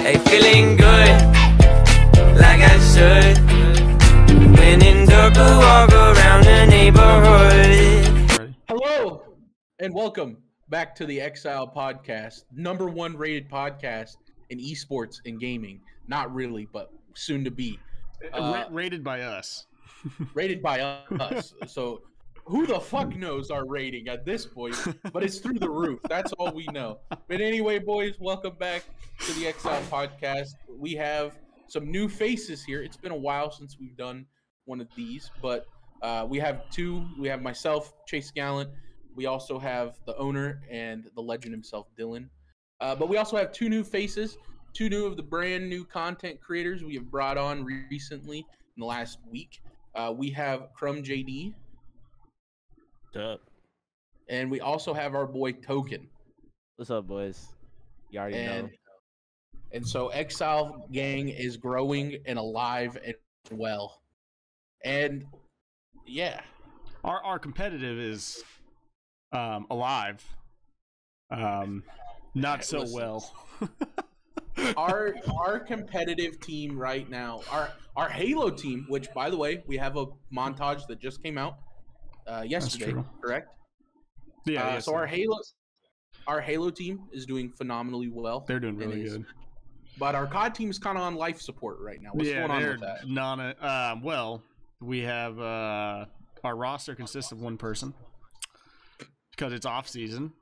Hey, feeling good, like I should. When in dark, I walk around the neighborhood. Hello and welcome back to the Exile Podcast, number one rated podcast in esports and gaming. Not really, but soon to be. Uh, rated by us. rated by us. So who the fuck knows our rating at this point? But it's through the roof. That's all we know. But anyway, boys, welcome back to the Exile Podcast. We have some new faces here. It's been a while since we've done one of these, but uh, we have two. We have myself, Chase Gallant. We also have the owner and the legend himself, Dylan. Uh, but we also have two new faces, two new of the brand new content creators we have brought on recently in the last week. Uh, we have Krum JD, up? and we also have our boy Token. What's up, boys? You already And know. and so Exile Gang is growing and alive and well. And yeah, Our our competitive is um, alive. Um, not so Listen. well. our our competitive team right now, our our Halo team, which by the way, we have a montage that just came out uh, yesterday, correct? yeah, uh, so our Halo our Halo team is doing phenomenally well. they're doing really good. But our COD team is kind of on life support right now. What's yeah, going on with that? non. Uh, well, we have uh, our roster consists of one person because it's off season,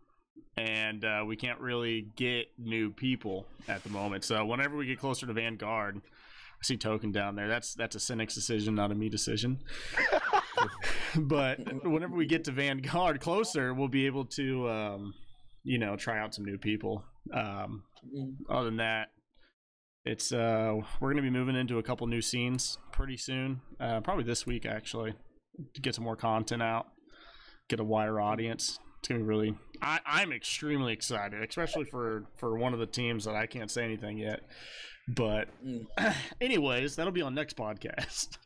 and uh, we can't really get new people at the moment. So whenever we get closer to Vanguard, I see Token down there. That's that's a Cynics decision, not a me decision. but whenever we get to Vanguard closer, we'll be able to, um, you know, try out some new people. Um, Mm, other than that, it's uh we're gonna be moving into a couple new scenes pretty soon. Uh, probably this week actually, to get some more content out, get a wider audience. It's gonna be really. I, I'm extremely excited, especially for for one of the teams that I can't say anything yet. But mm. anyways, that'll be on next podcast.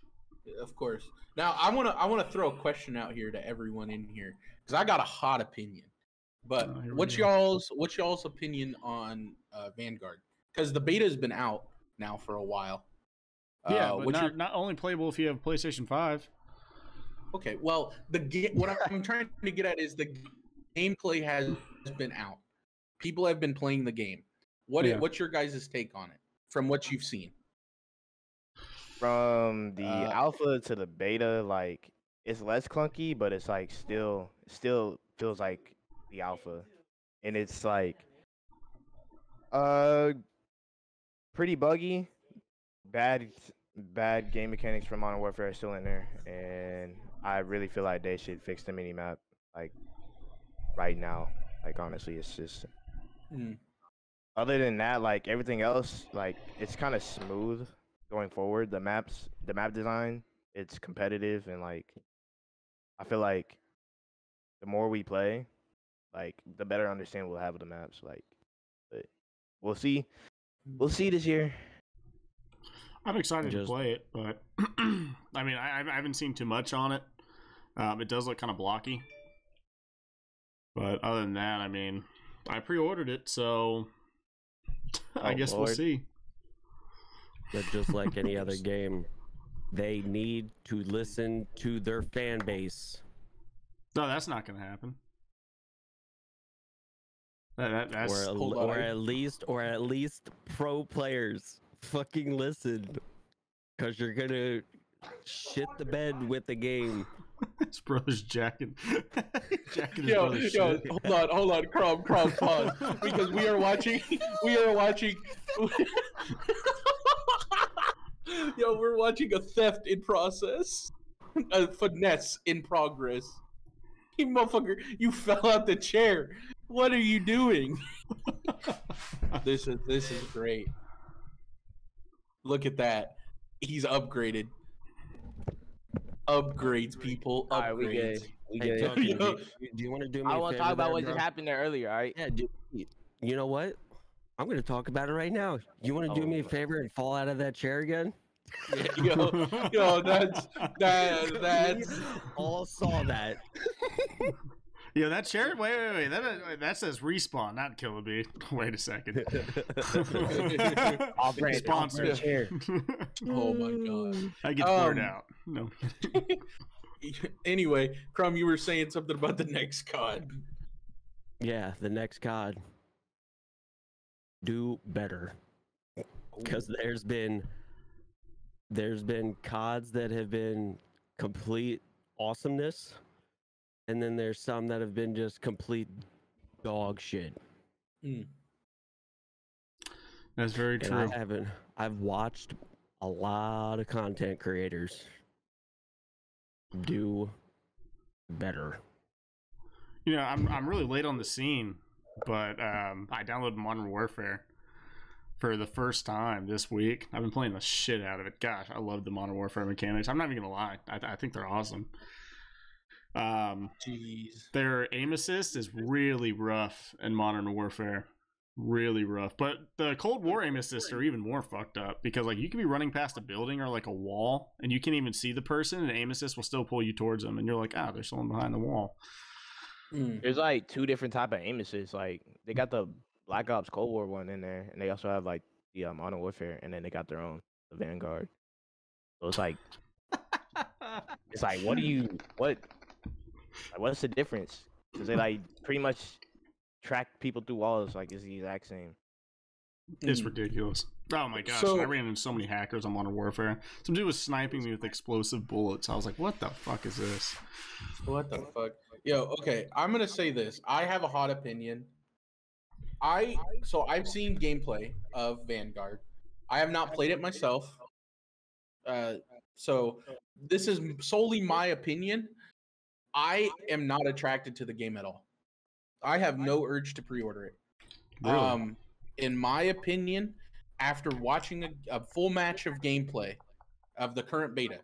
Of course. Now I want to I want to throw a question out here to everyone in here because I got a hot opinion. But Oh, what's y'all's what's y'all's opinion on uh, Vanguard? Because the beta has been out now for a while. yeah, Uh, but not your- not only playable if you have PlayStation Five. okay. Well, the ga- what I'm trying to get at is the gameplay has been out. People have been playing the game. What Yeah. what's your guys' take on it from what you've seen? From the Uh, alpha to the beta, like it's less clunky, but it's like still still feels like the alpha. And it's like uh pretty buggy. Bad bad game mechanics from Modern Warfare are still in there. And I really feel like they should fix the mini map like right now. Like honestly it's just Mm. other than that, like everything else, like it's kind of smooth going forward. The maps, the map design, it's competitive and like I feel like the more we play, like the better understanding we'll have of the maps. Like, but we'll see. We'll see this year. I'm excited to play it, but I mean, I, I haven't seen too much on it. Um, it does look kind of blocky, but other than that, I mean, I pre-ordered it, so I Oh, guess we'll see. But just like any other game, they need to listen to their fan base. No, that's not going to happen. That, that, that's or, hold or at least or at least pro players fucking listen because you're gonna shit the bed with the game his brother's jacking. jacking his Yo, brother's yo, shit. hold on, hold on, Krum, Krum, pause, because we are watching, we are watching. yo, we're watching a theft in process, a finesse in progress. You motherfucker, you fell out the chair. What are you doing? This is this is great. Look at that. He's upgraded. Upgrades, people. All right, we Upgrades. good. We Hey, good. Token, Yo. do, do you want to do me I a want to talk about there, what bro? just happened there earlier. All right. yeah do, you know what i'm gonna talk about it right now you want to do Oh, me a favor and fall out of that chair again yo, yo, that's that that's We all saw that Yo, that chair. Wait, wait, wait. That that says respawn, not Killaby. Wait a second. Off brand, Sponsor. off-brand chair. Oh my god. I get blurred Um, out. No. anyway, Krum, you were saying something about the next COD. Yeah, the next COD. Do better. Because there's been there's been CODs that have been complete awesomeness. And then there's some that have been just complete dog shit. That's very And true. I haven't I've watched a lot of content creators do better. You know, I'm I'm really late on the scene, but um, I downloaded Modern Warfare for the first time this week. I've been playing the shit out of it. Gosh, I love the Modern Warfare mechanics. I'm not even gonna lie. I, I think they're awesome. Um, Jeez. their aim assist is really rough in Modern Warfare. Really rough. But the Cold War aim assists are even more fucked up because like you can be running past a building or like a wall and you can't even see the person and aim assist will still pull you towards them and you're like, ah, there's someone behind the wall. Mm. There's like two different type of aim assists. Like they got the Black Ops Cold War one in there, and they also have like the uh, Modern Warfare, and then they got their own the Vanguard. So it's like it's like what do you what like, what's the difference? Because they like pretty much track people through walls like it's the exact same. It's Mm. ridiculous. Oh my gosh, So- I ran into so many hackers on Modern Warfare. Some dude was sniping me with explosive bullets. I was like, what the fuck is this? What the fuck? Yo, okay, I'm gonna say this. I have a hot opinion. I so I've seen gameplay of Vanguard. I have not played it myself. Uh, so this is solely my opinion. I am not attracted to the game at all. I have no urge to pre-order it. Really? Um, in my opinion, after watching a, a full match of gameplay of the current beta,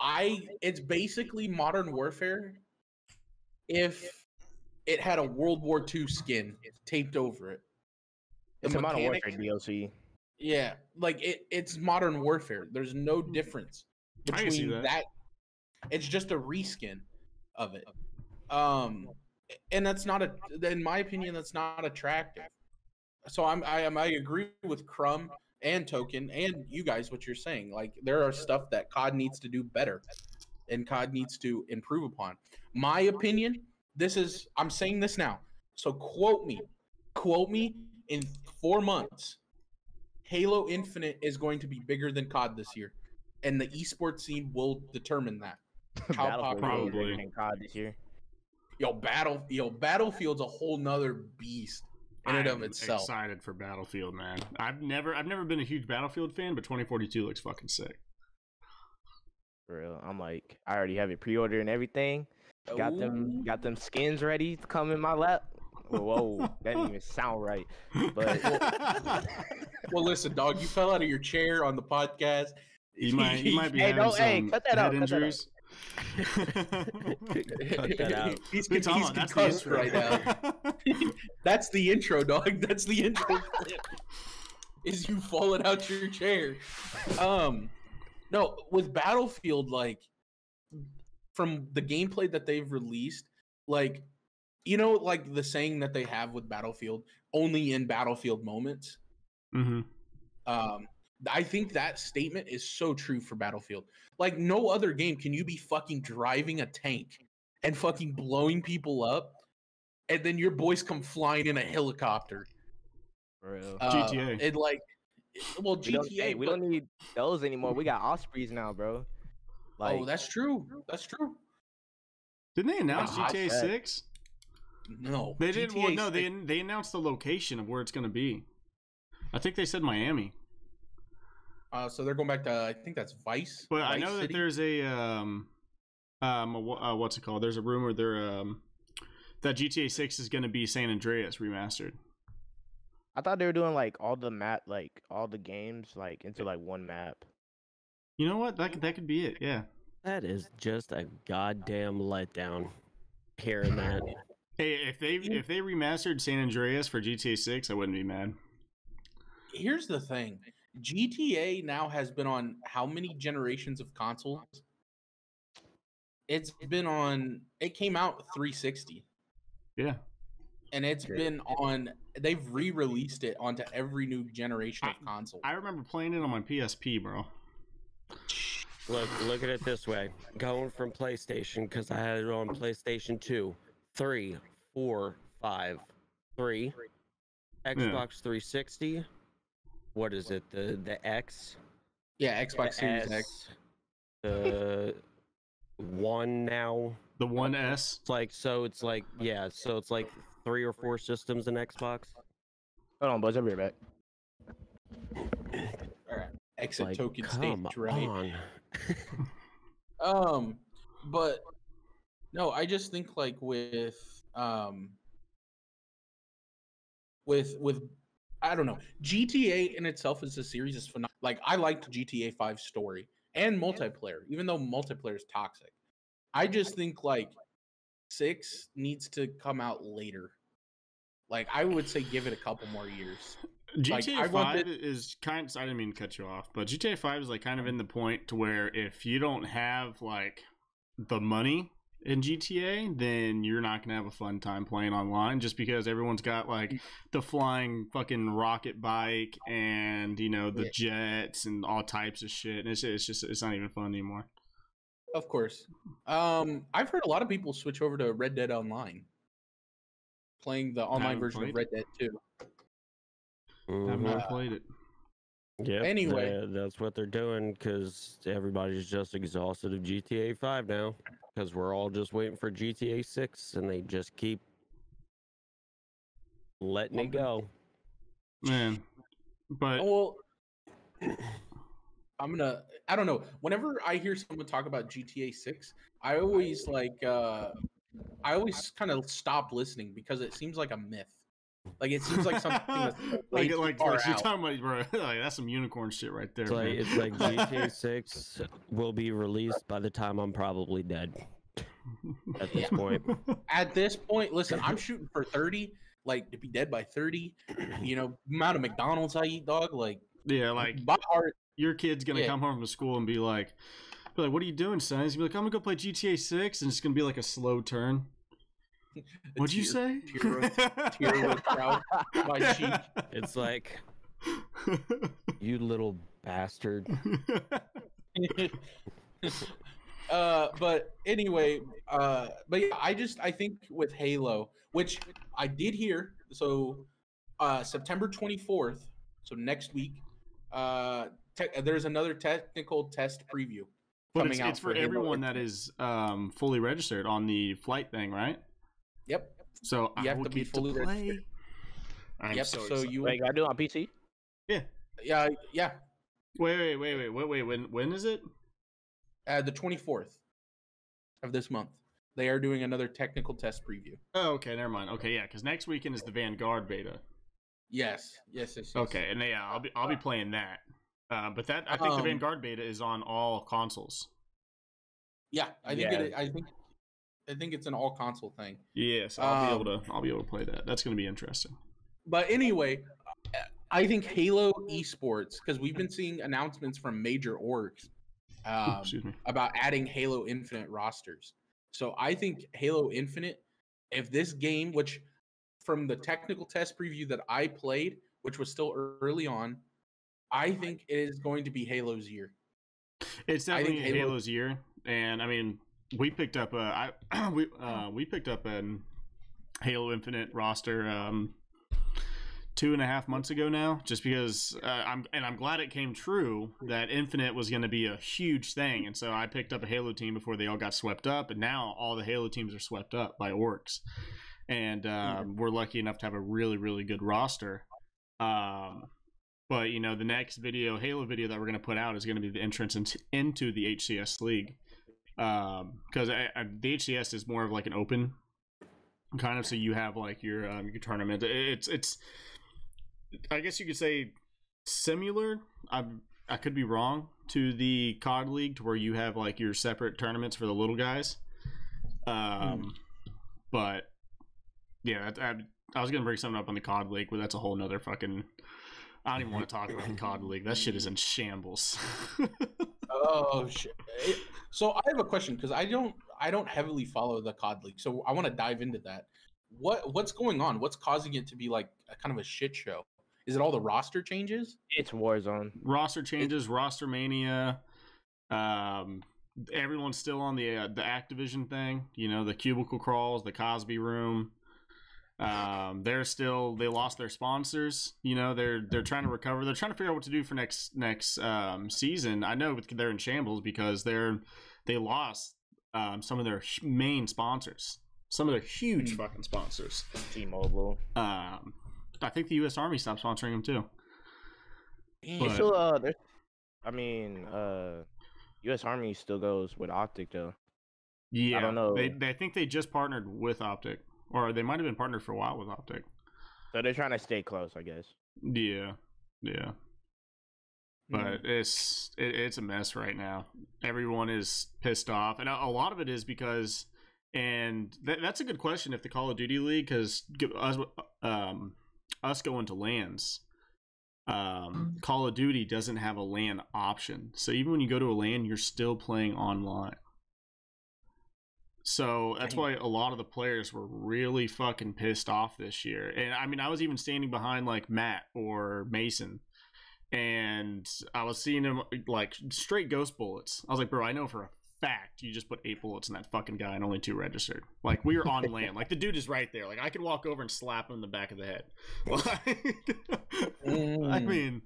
I it's basically Modern Warfare if it had a World War II skin taped over it. The It's a Modern Warfare DLC. Yeah, like it, it's Modern Warfare. There's no difference I see between that. that. It's just a reskin of it. Um, and that's not a, in my opinion, that's not attractive. So I'm, I am, I agree with Krum and Token and you guys what you're saying. Like there are stuff that COD needs to do better, and COD needs to improve upon. My opinion. This is I'm saying this now. So quote me, quote me in four months. Halo Infinite is going to be bigger than COD this year, and the esports scene will determine that. How Battlefield popular- bigger Probably. than COD this year. Yo, battle, yo, Battlefield's a whole nother beast in and of I'm itself. excited for Battlefield, man. I've never, I've never been a huge Battlefield fan, but 2042 looks fucking sick. For real. I'm like, I already have it pre-ordered and everything. Got them, got them skins ready to come in my lap. Whoa, that didn't even sound right. But Well, listen, dog, you fell out of your chair on the podcast. he might, he might be Hey, having don't- hey, some cut that head out, cut that out. injuries. Cut that out. he's Wait, con- he's that's the concussed intro. right now. That's the intro, dog. That's the intro. Is you falling out your chair. Um no, with Battlefield, like from the gameplay that they've released, like you know, like the saying that they have with Battlefield, only in Battlefield moments. hmm Um, I think that statement is so true for Battlefield. Like no other game can you be fucking driving a tank and fucking blowing people up, and then your boys come flying in a helicopter. real. Uh, GTA. And like, well, we don't, GTA. hey, we but- don't need those anymore. We got Ospreys now, bro. Like, oh, that's true. That's true. Didn't they announce Wow. GTA 6? No, They didn't. Well, no, they they announced the location of where it's going to be. I think they said Miami, Uh, so they're going back to I think that's Vice. but I Vice know that there's a um um a, uh, what's it called? There's a rumor there um that GTA 6 is going to be San Andreas remastered. I thought they were doing like all the map, like all the games, like into like one map. You know what? That could, that could be it. Yeah. That is just a goddamn letdown. Hearing that. Hey, if they if they remastered San Andreas for GTA 6, I wouldn't be mad. Here's the thing: GTA now has been on how many generations of consoles? it's been on. It came out 360, Yeah. and it's Great. been on. They've re-released it onto every new generation of console. I remember playing it on my PSP, bro. Look, look at it this way. Going from PlayStation, because I had it on PlayStation 2, 3, 4, 5, 3, Xbox 360. What is it? The the X? yeah, Xbox Series X. S, The one now. The One S. It's like so. It's like yeah. So it's like three or four systems in Xbox. Hold on, Buzz. I'll be right back. All right, exit Like, token come stage, right? on. Um, but no, I just think like with um with with I don't know GTA in itself as a series is phenomenal. Like I liked GTA 5 story and multiplayer, even though multiplayer is toxic. I just think like six needs to come out later. Like I would say, give it a couple more years. GTA I Five wanted- is kind. I didn't mean to cut you off, but GTA Five is like kind of in the point to where if you don't have like the money in GTA, then you're not gonna have a fun time playing online. Just because everyone's got like the flying fucking rocket bike and you know the Yeah. jets and all types of shit, and it's it's just it's not even fun anymore. Of course. Um, I've heard a lot of people switch over to Red Dead Online, playing the online version of Red Dead 2. I've Mhm. never Uh, played it. Yep, Anyway. tha- that's what they're doing because everybody's just exhausted of GTA 5 now because we're all just waiting for GTA 6 and they just keep letting it go. Man, but Oh, well, I'm gonna. I don't know. Whenever I hear someone talk about GTA Six, I always like. uh I always kind of stop listening because it seems like a myth. Like it seems like something that's like too like, far like you're talking about, bro. Like that's some unicorn shit right there. It's like, man. it's like GTA 6 will be released by the time I'm probably dead at this Yeah. point. At this point, listen, I'm shooting for 30. Like to be dead by 30. You know, amount of McDonald's I eat, dog. Like yeah, like my heart. your kid's gonna Yeah. come home from school and be like, be like, "What are you doing, son?" He's gonna be like, "I'm gonna go play GTA 6," and it's gonna be like a slow turn. What'd you say? tear would- tear would my cheek. It's like, you little bastard. uh but anyway uh but yeah i just i think with halo which i did hear so uh september 24th so next week uh te- there's another technical test preview but coming it's, out it's for for everyone that is um, fully registered on the flight thing, right? yep So You I have will to be fully to play. registered. I'm yep so, so, you Wait, gotta do it on PC. yeah. yeah yeah Wait, wait, wait, wait, wait, wait. When when is it? uh the 24th of this month they are doing another technical test preview Oh, okay, never mind. Okay, yeah, because next weekend is the Vanguard beta. yes yes yes, yes. Okay, and yeah, I'll be I'll be playing that. Uh, but that I think the Um, Vanguard beta is on all consoles. yeah i think Yeah. it i think i think it's an all console thing Yes, I'll be Um, able to I'll be able to play that. That's gonna be interesting. But anyway, I think Halo esports because we've been seeing announcements from major orgs um, about adding Halo Infinite rosters. So I think Halo Infinite, if this game, which from the technical test preview that I played, which was still early on, I think it is going to be Halo's year. It's definitely Halo- Halo's year, and I mean, we picked up a I we uh, we picked up an Halo Infinite roster um, two and a half months ago now, just because uh, I'm and I'm glad it came true that Infinite was going to be a huge thing, and so I picked up a Halo team before they all got swept up, and now all the Halo teams are swept up by orgs, and um, we're lucky enough to have a really really good roster. Um, but you know, the next video, Halo video that we're going to put out is going to be the entrance into, into the HCS league, because I I, the HCS is more of like an open kind of. So you have like your um, your tournament. It's it's, I guess you could say similar. I I could be wrong to the COD league, to where you have like your separate tournaments for the little guys. Um, but yeah, that, I, I was gonna bring something up on the COD league, but that's a whole nother fucking. I don't even want to talk about the COD league. That shit is in shambles. Oh shit! So I have a question because I don't. I don't heavily follow the COD League, so I want to dive into that. What what's going on? What's causing it to be like a kind of a shit show? Is it all the roster changes? It's Warzone. roster changes, roster mania. Um, everyone's still on the uh, the Activision thing. You know, the cubicle crawls, the Cosby room. Um, they're still they lost their sponsors. You know, they're they're trying to recover. They're trying to figure out what to do for next next um, season. I know they're in shambles because they're they lost um, some of their main sponsors, some of their huge Hmm. fucking sponsors. T-Mobile. Um, I think the U.S. Army stopped sponsoring them too. But- still, uh, I mean, uh, U.S. Army still goes with Optic though. Yeah, I don't know. They, they I think they just partnered with Optic, or they might have been partnered for a while with Optic. So they're trying to stay close, I guess. Yeah, yeah. But it's it, it's a mess right now. Everyone is pissed off, and a, a lot of it is because, and that, that's a good question. If the Call of Duty League, because us um us going to LANs, um, Call of Duty doesn't have a LAN option. So even when you go to a LAN, you're still playing online. So that's why a lot of the players were really fucking pissed off this year. And I mean, I was even standing behind like Matt or Mason, and I was seeing him like straight ghost bullets. I was like, bro, I know for a fact you just put eight bullets in that fucking guy and only two registered. Like we were on LAN. Like the dude is right there. Like I could walk over and slap him in the back of the head. Like, I Mm. mean,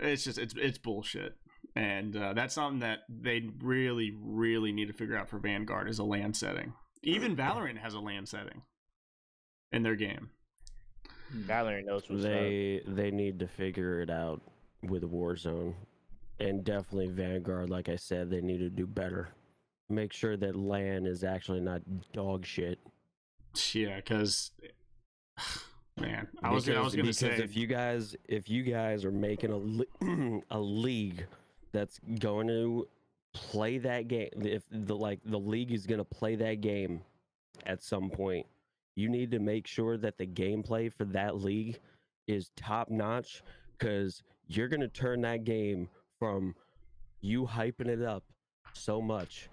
it's just it's it's bullshit. And uh, that's something that they really, really need to figure out for Vanguard is a LAN setting. Even Valorant has a LAN setting in their game. Valorant knows what's up. They they need to figure it out with Warzone, and definitely Vanguard. Like I said, they need to do better. Make sure that LAN is actually not dog shit. Yeah, because man, I was I was gonna because say if you guys if you guys are making a le- a league that's going to play that game, if the like the league is going to play that game at some point, you need to make sure that the gameplay for that league is top notch because you're going to turn that game from you hyping it up so much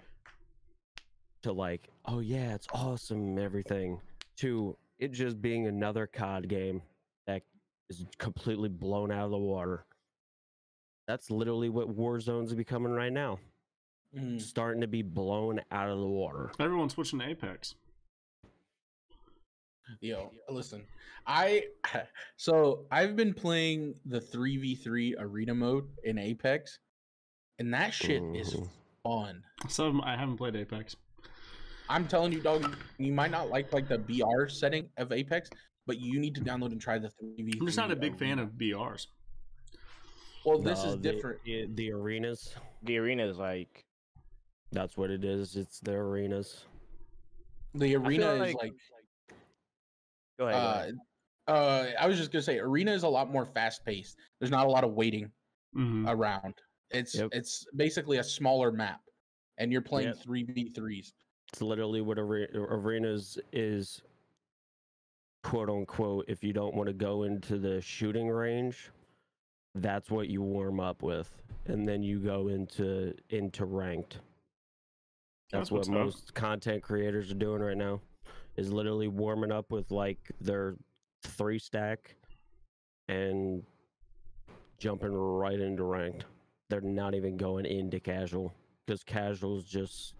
to like, oh yeah, it's awesome, everything, to it just being another COD game that is completely blown out of the water. That's literally what Warzone's becoming right now. Mm. Starting to be blown out of the water. everyone's switching to Apex. Yo, listen. I so I've been playing the 3v3 arena mode in Apex, and that shit is Mhm. fun. So I haven't played Apex. I'm telling you, dog, you might not like like the BR setting of Apex, but you need to download and try the 3v3. I'm just not a big fan of BRs. Well, this No, is the- different. The, the arenas, The arenas, like that's what it is. It's the arenas. The arena is like- like go ahead. go uh, ahead. uh, I was just gonna say, arena is a lot more fast paced. There's not a lot of waiting hmm around. It's Yep. it's basically a smaller map, and you're playing three v threes. It's literally what are- arenas is, quote unquote. If you don't want to go into the shooting range, that's what you warm up with, and then you go into into ranked. That's That's, what what's up. most content creators are doing right now, is literally warming up with like their three stack, and jumping right into ranked. They're not even going into casual because casual's just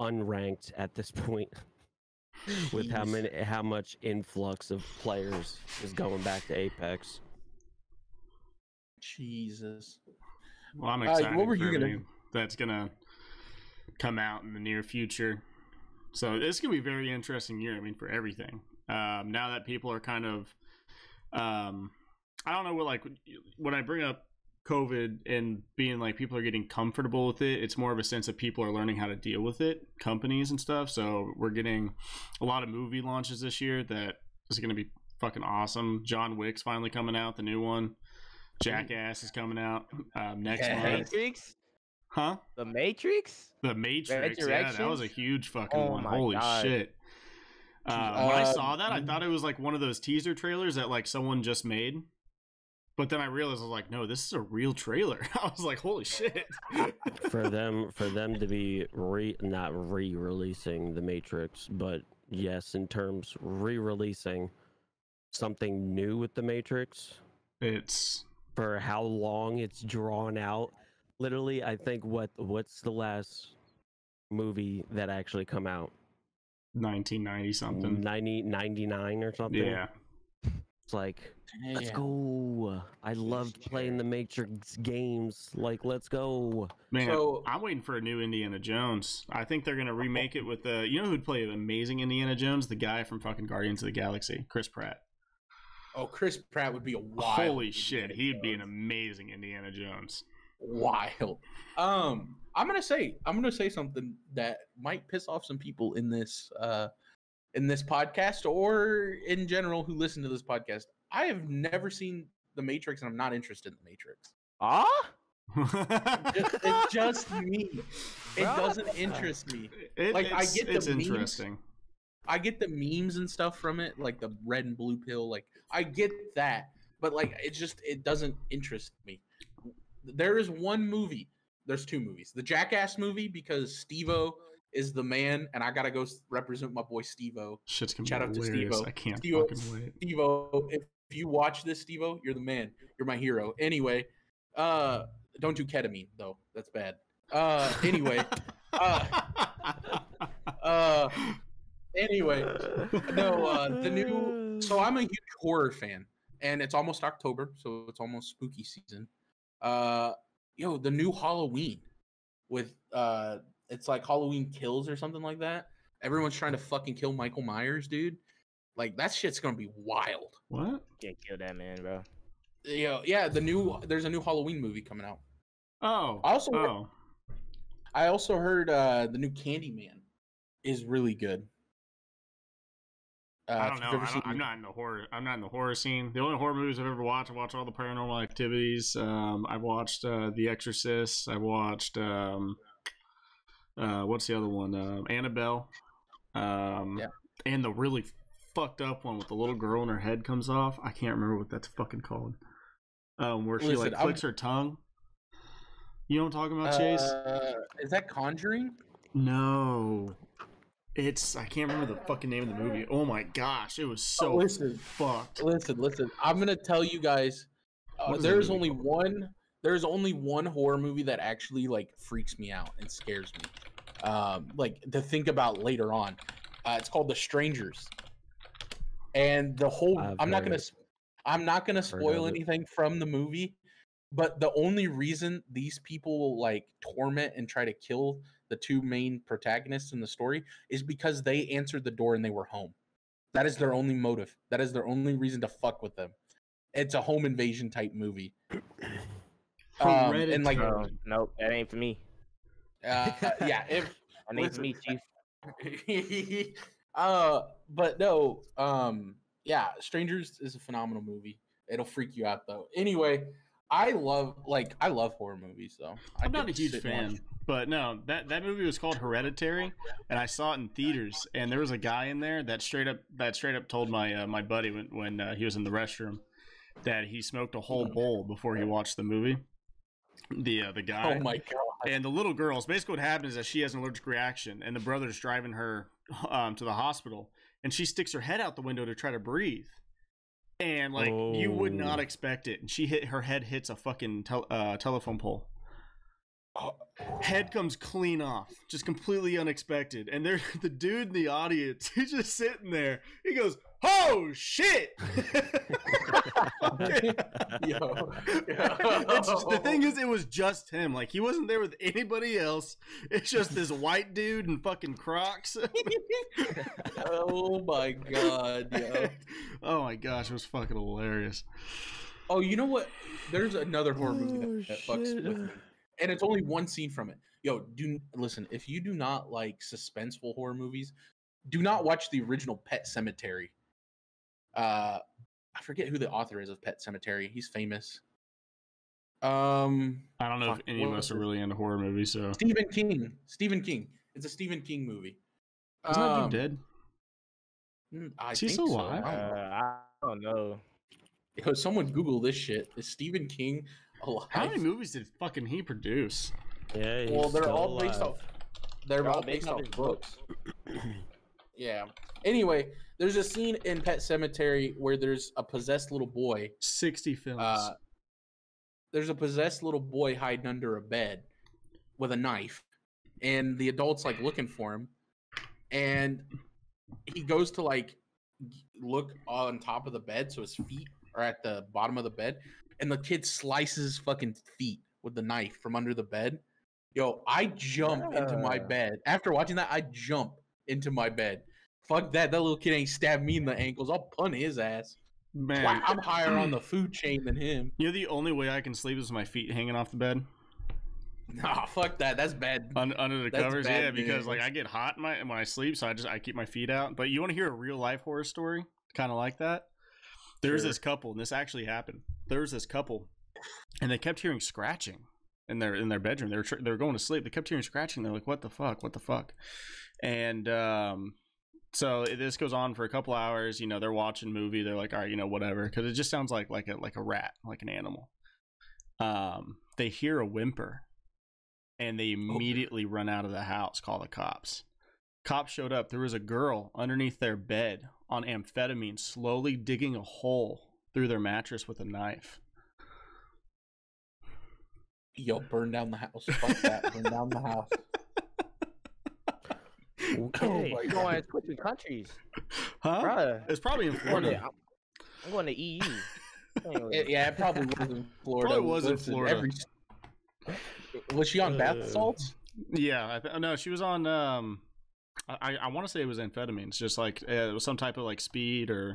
unranked at this point with how many how much influx of players is going back to Apex. Jesus. Well, I'm Uh, excited what were for you gonna- that's gonna come out in the near future. So this is gonna be a very interesting year. I mean, for everything. Um, now that people are kind of, um, I don't know what like when I bring up COVID and being like people are getting comfortable with it. It's more of a sense of people are learning how to deal with it, companies and stuff. So we're getting a lot of movie launches this year that is going to be fucking awesome. John Wick's finally coming out, the new one. Jackass is coming out um, next Yeah. month. Matrix. Huh? The Matrix. The Matrix. Yeah, that was a huge fucking Oh one. Holy God. shit. Uh, when I Uh, saw that, I thought it was like one of those teaser trailers that like someone just made. But then I realized I was like, no, this is a real trailer. I was like, holy shit. for them for them to be re not re-releasing the Matrix, but yes, in terms re-releasing something new with the Matrix it's for how long it's drawn out. Literally, I think what what's the last movie that actually come out? 1990 something. 90, 99 or something. Yeah. It's like let's go. I loved playing the Matrix games. Like let's go. Man, So- I'm waiting for a new Indiana Jones. I think they're gonna remake it with the. You know who'd play an amazing Indiana Jones? The guy from fucking Guardians of the Galaxy, Chris Pratt. Oh, Chris Pratt would be a wild. Holy shit, Indiana he'd be an amazing Indiana Jones. wild. Um, I'm gonna say I'm gonna say something that might piss off some people in this uh in this podcast or in general who listen to this podcast. I have never seen The Matrix, and I'm not interested in The Matrix. Ah, Just, it's just me. It doesn't interest me. It- Like, I it's, get the it's memes. interesting. I get the memes and stuff from it, like the red and blue pill. Like I get that, but like it just it doesn't interest me. There is one movie. There's two movies. The Jackass movie because Steve-O is the man, and I gotta go represent my boy Steve-O. Shit's gonna Shout out to hilarious. Steve-O. I can't Steve-O- fucking wait. Steve-O, if you watch this, Steve-O, you're the man. You're my hero. Anyway, uh, don't do ketamine though. That's bad. Uh, anyway, uh, uh, anyway, no, uh, the new. So I'm a huge horror fan, and it's almost October, so it's almost spooky season. Uh, yo, the new Halloween with uh, it's like Halloween Kills or something like that. Everyone's trying to fucking kill Michael Myers, dude. Like that shit's gonna be wild. what? can't kill that man, bro. Yeah, yeah. The new there's a new Halloween movie coming out. Oh. Also oh. I also heard uh the new Candyman is really good. Uh, I don't know. I don't, I'm the- not in the horror. I'm not in the horror scene. The only horror movies I've ever watched, I watched all the Paranormal Activities. Um, I watched uh, The Exorcist. I've watched um, uh, what's the other one? Um Annabelle. Um, Yeah. And the really fucked up one with the little girl and her head comes off. I can't remember what that's fucking called. Um, where she Listen, like I'm- clicks her tongue. You know what I'm talking about, Chase? Uh, is that Conjuring? No. It's I can't remember the fucking name of the movie. Oh my gosh, it was so listen. fucked. Listen, listen. I'm gonna tell you guys. Uh, What is that there's only called? one. There's only one horror movie that actually like freaks me out and scares me. Um, like to think about later on. Uh, it's called The Strangers. And the whole. I've I'm not gonna. it. s- I'm not gonna spoil anything from the movie. But the only reason these people like torment and try to kill the two main protagonists in the story is because they answered the door and they were home. That is their only motive. That is their only reason to fuck with them. It's a home invasion type movie. Um, and like, Hereditary. Nope, that ain't for me. uh, uh, yeah, if That ain't for me, chief. uh, but no, um, yeah, Strangers is a phenomenal movie. It'll freak you out though. Anyway, I love like I love horror movies though. I I'm not a huge fan, but no, that that movie was called Hereditary, and I saw it in theaters. And there was a guy in there that straight up that straight up told my uh, my buddy when when uh, he was in the restroom that he smoked a whole bowl before he watched the movie. The uh, the guy. Oh my god! And the little girls, basically, what happens is that she has an allergic reaction, and the brother's driving her um, to the hospital, and she sticks her head out the window to try to breathe, and like you would not Oh. expect it, and she hit her head hits a fucking tel- uh, telephone pole. Head comes clean off, just completely unexpected, and there, the dude in the audience, he's just sitting there. He goes, "Oh shit!" Fucking- Yo. it's just, the thing is, it was just him. Like he wasn't there with anybody else. It's just this white dude in fucking Crocs. oh my god, yo. oh my gosh, it was fucking hilarious. Oh, you know what? There's another horror movie Oh, that, that fucks with me, and it's only one scene from it. Yo, do listen. If you do not like suspenseful horror movies, do not watch the original Pet Sematary. Uh, I forget who the author is of Pet Sematary. He's famous. Um, I don't know Fuck, if any of us are really into horror movies, so Stephen King. Stephen King. It's a Stephen King movie. isn't that Um, dude dead? mm, I Is he think still so. I Uh, don't know. I don't know. Yo, someone Google this shit. Is Stephen King alive? How many movies did fucking he produce? Yeah. well, they're still all based alive. off. They're all all based based off off his books. yeah. Anyway, there's a scene in Pet Sematary where there's a possessed little boy. Sixty films. Uh, there's a possessed little boy hiding under a bed with a knife, and the adult's like looking for him, and he goes to like look on top of the bed, so his feet are at the bottom of the bed, and the kid slices his fucking feet with the knife from under the bed. Yo, I jump into my bed after watching that. I jump into my bed. Fuck that! That little kid ain't stabbed me in the ankles. I'll punt his ass. Man, Wow, I'm higher on the food chain than him. you know the only way I can sleep is with my feet hanging off the bed Nah, fuck that. That's bad. under, under the That's covers. Yeah, because like. I get hot my, when I sleep, so I just I keep my feet out. But you want to hear a real life horror story, kind of like that? There's Sure. this couple, and this actually happened. There was this couple, and they kept hearing scratching in their in their bedroom. They were tr- they were going to sleep. They kept hearing scratching. They're like, "What the fuck? What the fuck?" And um, so this goes on for a couple hours. You know, they're watching movie. They're like, "All right, you know, whatever," because it just sounds like like a like a rat, like an animal. Um, they hear a whimper, and they immediately run out of the house, call the cops. Cops showed up. There was a girl underneath their bed on amphetamine, slowly digging a hole through their mattress with a knife. Yo, burn down the house. Fuck that. Burn down the house. Okay. my I'm going to switching countries, Huh? bruh. It's probably in I'm going to, Florida. I'm, I'm going to EU. It- yeah, it probably was in Florida. Probably was in Florida. every- Was she on bath Uh, salts? Yeah, I th- no, she was on. Um, I I want to say it was amphetamines, just like uh, it was some type of like speed or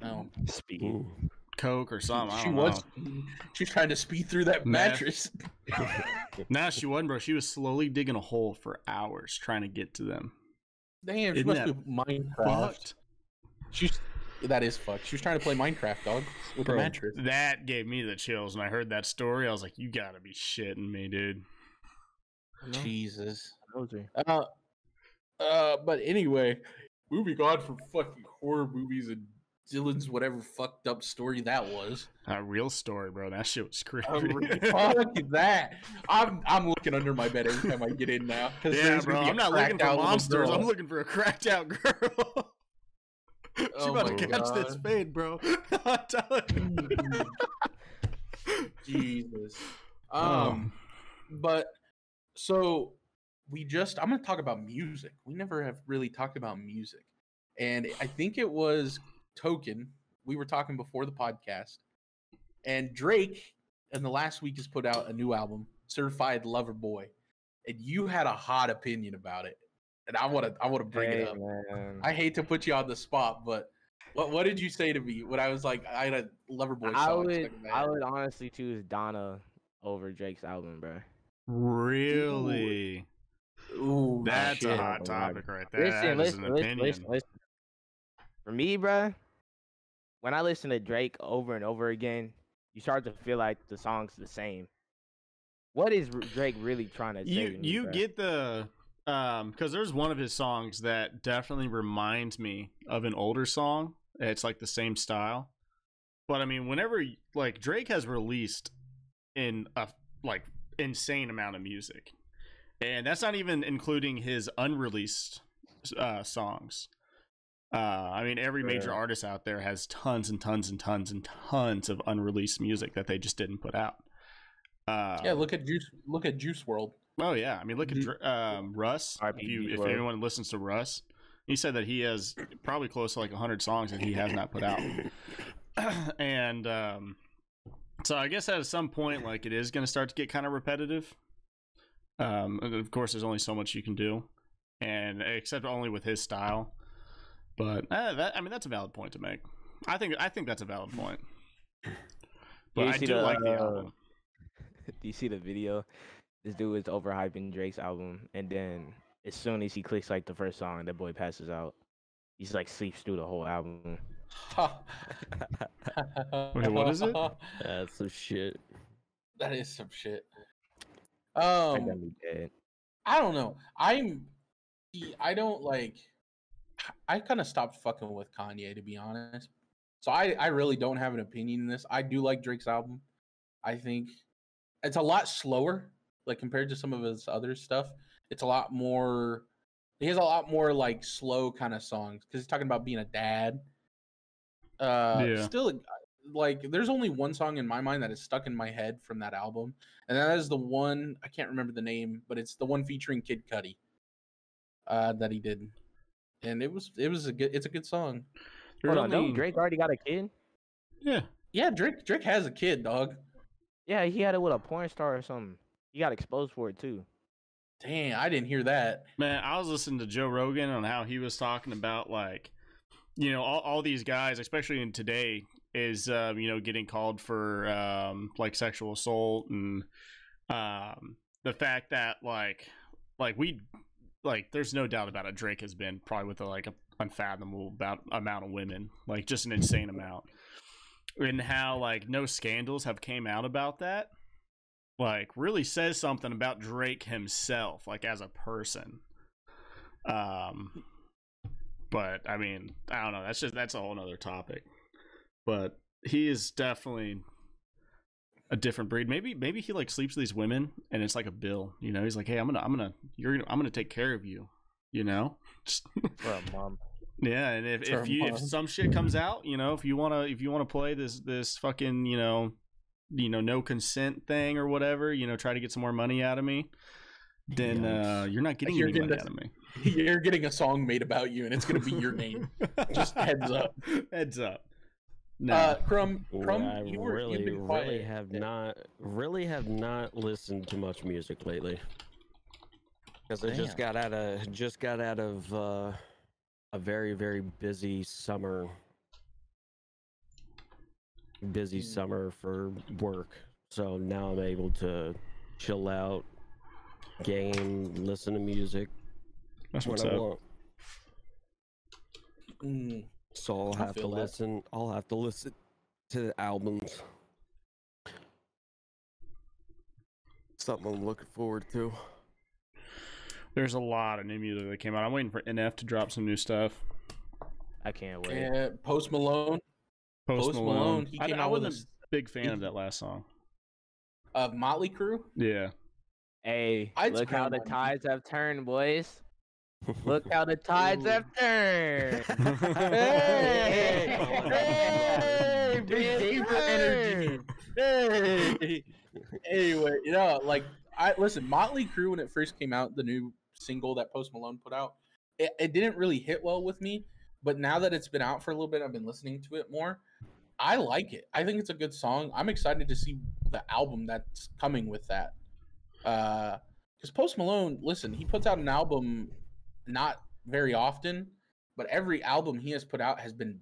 No. speed. Ooh. Coke or something. I she don't was. know. She was trying to speed through that mattress. Nah, she wasn't, bro. She was slowly digging a hole for hours trying to get to them. Damn, she Isn't must that be Minecraft. Fucked. She's that is fucked. She was trying to play Minecraft, dog, with Bro, a mattress. That gave me the chills when I heard that story. I was like, "You gotta be shitting me, dude." Jesus. Those Uh, uh, but anyway, moving on from fucking horror movies and Dylan's whatever fucked up story that was. A real story, bro. That shit was re- fuck that. I'm I'm looking under my bed every time I get in now. yeah, bro. gonna be a I'm not looking for monsters. I'm looking for a cracked out girl. she Oh about to catch this God. fade, bro. I'm telling you. Jesus. Oh. Um, but so we just I'm gonna talk about music. We never have really talked about music, and I think it was Token. We were talking before the podcast, and Drake in the last week has put out a new album, Certified Lover Boy, and you had a hot opinion about it, and I want to I want to bring it up. man. I hate to put you on the spot, but what what did you say to me when I was like I had a Lover Boy song? I would, I would honestly choose Donda over Drake's album, bro. Really? Ooh, That's a shit. hot oh topic right there. Listen, that is listen, an listen, opinion. listen, listen. For me, bruh, when I listen to Drake over and over again, you start to feel like the song's the same. What is Drake really trying to say? you me, you get the um because there's one of his songs that definitely reminds me of an older song it's like the same style but i mean whenever like drake has released in a like insane amount of music and that's not even including his unreleased uh songs uh i mean every major Sure. artist out there has tons and tons and tons and tons of unreleased music that they just didn't put out uh Yeah, look at Juice. Look at Juice WRLD. Oh yeah, I mean, look at. Um, Russ. If, you, if anyone listens to Russ, he said that he has probably close to like hundred songs that he has not put out, and um, so I guess at some point, like it is going to start to get kind of repetitive. Um, and of course, there's only so much you can do, and except only with his style. But uh, that I mean, that's a valid point to make. I think I think that's a valid point. But you I do the, like the uh, album. Do you see the video? This dude is overhyping Drake's album, and then as soon as he clicks like the first song, that boy passes out. He's like sleeps through the whole album. Wait, what is it? That's some shit. That is some shit. Um, got me dead. I don't know. I'm. I don't like. I kind of stopped fucking with Kanye to be honest. So I I really don't have an opinion in this. I do like Drake's album. I think it's a lot slower, like compared to some of his other stuff. It's a lot more. He has a lot more like slow kind of songs because he's talking about being a dad. Uh, Yeah. still, like, there's only one song in my mind that is stuck in my head from that album, and that is the one I can't remember the name, but it's the one featuring Kid Cudi. Uh, that he did, and it was it was a good it's a good song. Hold on, don't Drake already got a kid? Yeah. Yeah, Drake Drake has a kid, dog. Yeah, he had it with a porn star or something. He got exposed for it too. Dang, I didn't hear that. Man, I was listening to Joe Rogan on how he was talking about like, you know, all, all these guys, especially in today, is um, you know getting called for um, like sexual assault and um, the fact that like like we like there's no doubt about it. Drake has been probably with a, like a unfathomable about amount of women, like just an insane amount, and how like no scandals have came out about that like really says something about Drake himself, like as a person. Um, but I mean, I don't know. That's just that's a whole nother topic. But he is definitely a different breed. Maybe maybe he like sleeps with these women, and it's like a bill. You know, he's like, hey, I'm gonna I'm gonna you're gonna I'm gonna take care of you. You know, a mom. yeah, and if, if you if some shit comes out, you know, if you wanna if you wanna play this this fucking you know you know no consent thing or whatever, you know, try to get some more money out of me, then uh, you're not getting You're any money getting out of me. You're getting a song made about you, and it's gonna be your name. Just heads up. Heads up. No. Uh, Krum, Krum, I you were really, you've been really have not, really have not listened to much music lately. Because I just got out of, just got out of uh, a very, very busy summer. Busy Mm. summer for work, so now I'm able to chill out, game, listen to music That's what I up. want. Mm, So I'll I have to that. listen. I'll have to listen to the albums. Something I'm looking forward to. There's a lot of new music that came out. I'm waiting for NF to drop some new stuff. I can't wait. yeah, Post Malone Post, Post Malone. Malone, he I, came I out with wasn't a a big fan of that last song. of Motley Crew. Yeah. Hey, I'd look how the tides have turned, boys. Look how the tides Ooh. have turned. Hey, hey, Big energy. Hey. anyway, you know, like I listen, Motley Crew when it first came out, the new single that Post Malone put out, it, it didn't really hit well with me. But now that it's been out for a little bit, I've been listening to it more. I like it. I think it's a good song. I'm excited to see the album that's coming with that. Uh, because Post Malone, listen, he puts out an album not very often, but every album he has put out has been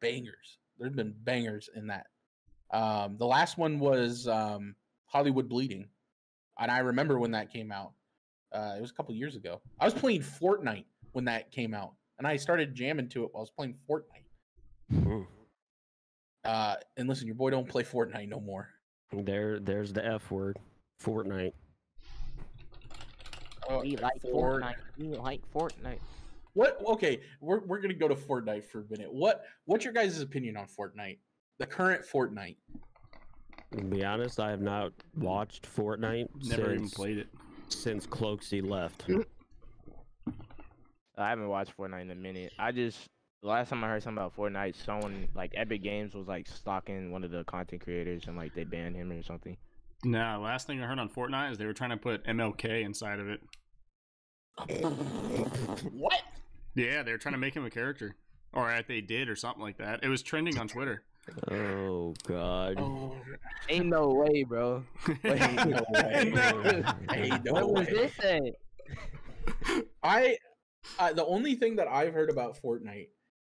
bangers. There's been bangers in that. Um, the last one was um, Hollywood Bleeding, and I remember when that came out. Uh, it was a couple years ago. I was playing Fortnite when that came out, and I started jamming to it while I was playing Fortnite. Uh, and listen, your boy don't play Fortnite no more. There, there's the F word, Fortnite. Oh, we like Fort- Fortnite. We like Fortnite. What? Okay, we're we're gonna go to Fortnite for a minute. What What's your guys' opinion on Fortnite? The current Fortnite. To be honest, I have not watched Fortnite Never even since, played it. since Cloakzy left. I haven't watched Fortnite in a minute. I just the last time I heard something about Fortnite, someone like Epic Games was like stalking one of the content creators and like they banned him or something. No, last thing I heard on Fortnite is they were trying to put MLK inside of it. What? Yeah, they were trying to make him a character. Or they did or something like that. It was trending on Twitter. oh God. Oh, Ain't no way, bro. ain't no way. No. Ain't no What was this at? I uh, the only thing that I've heard about Fortnite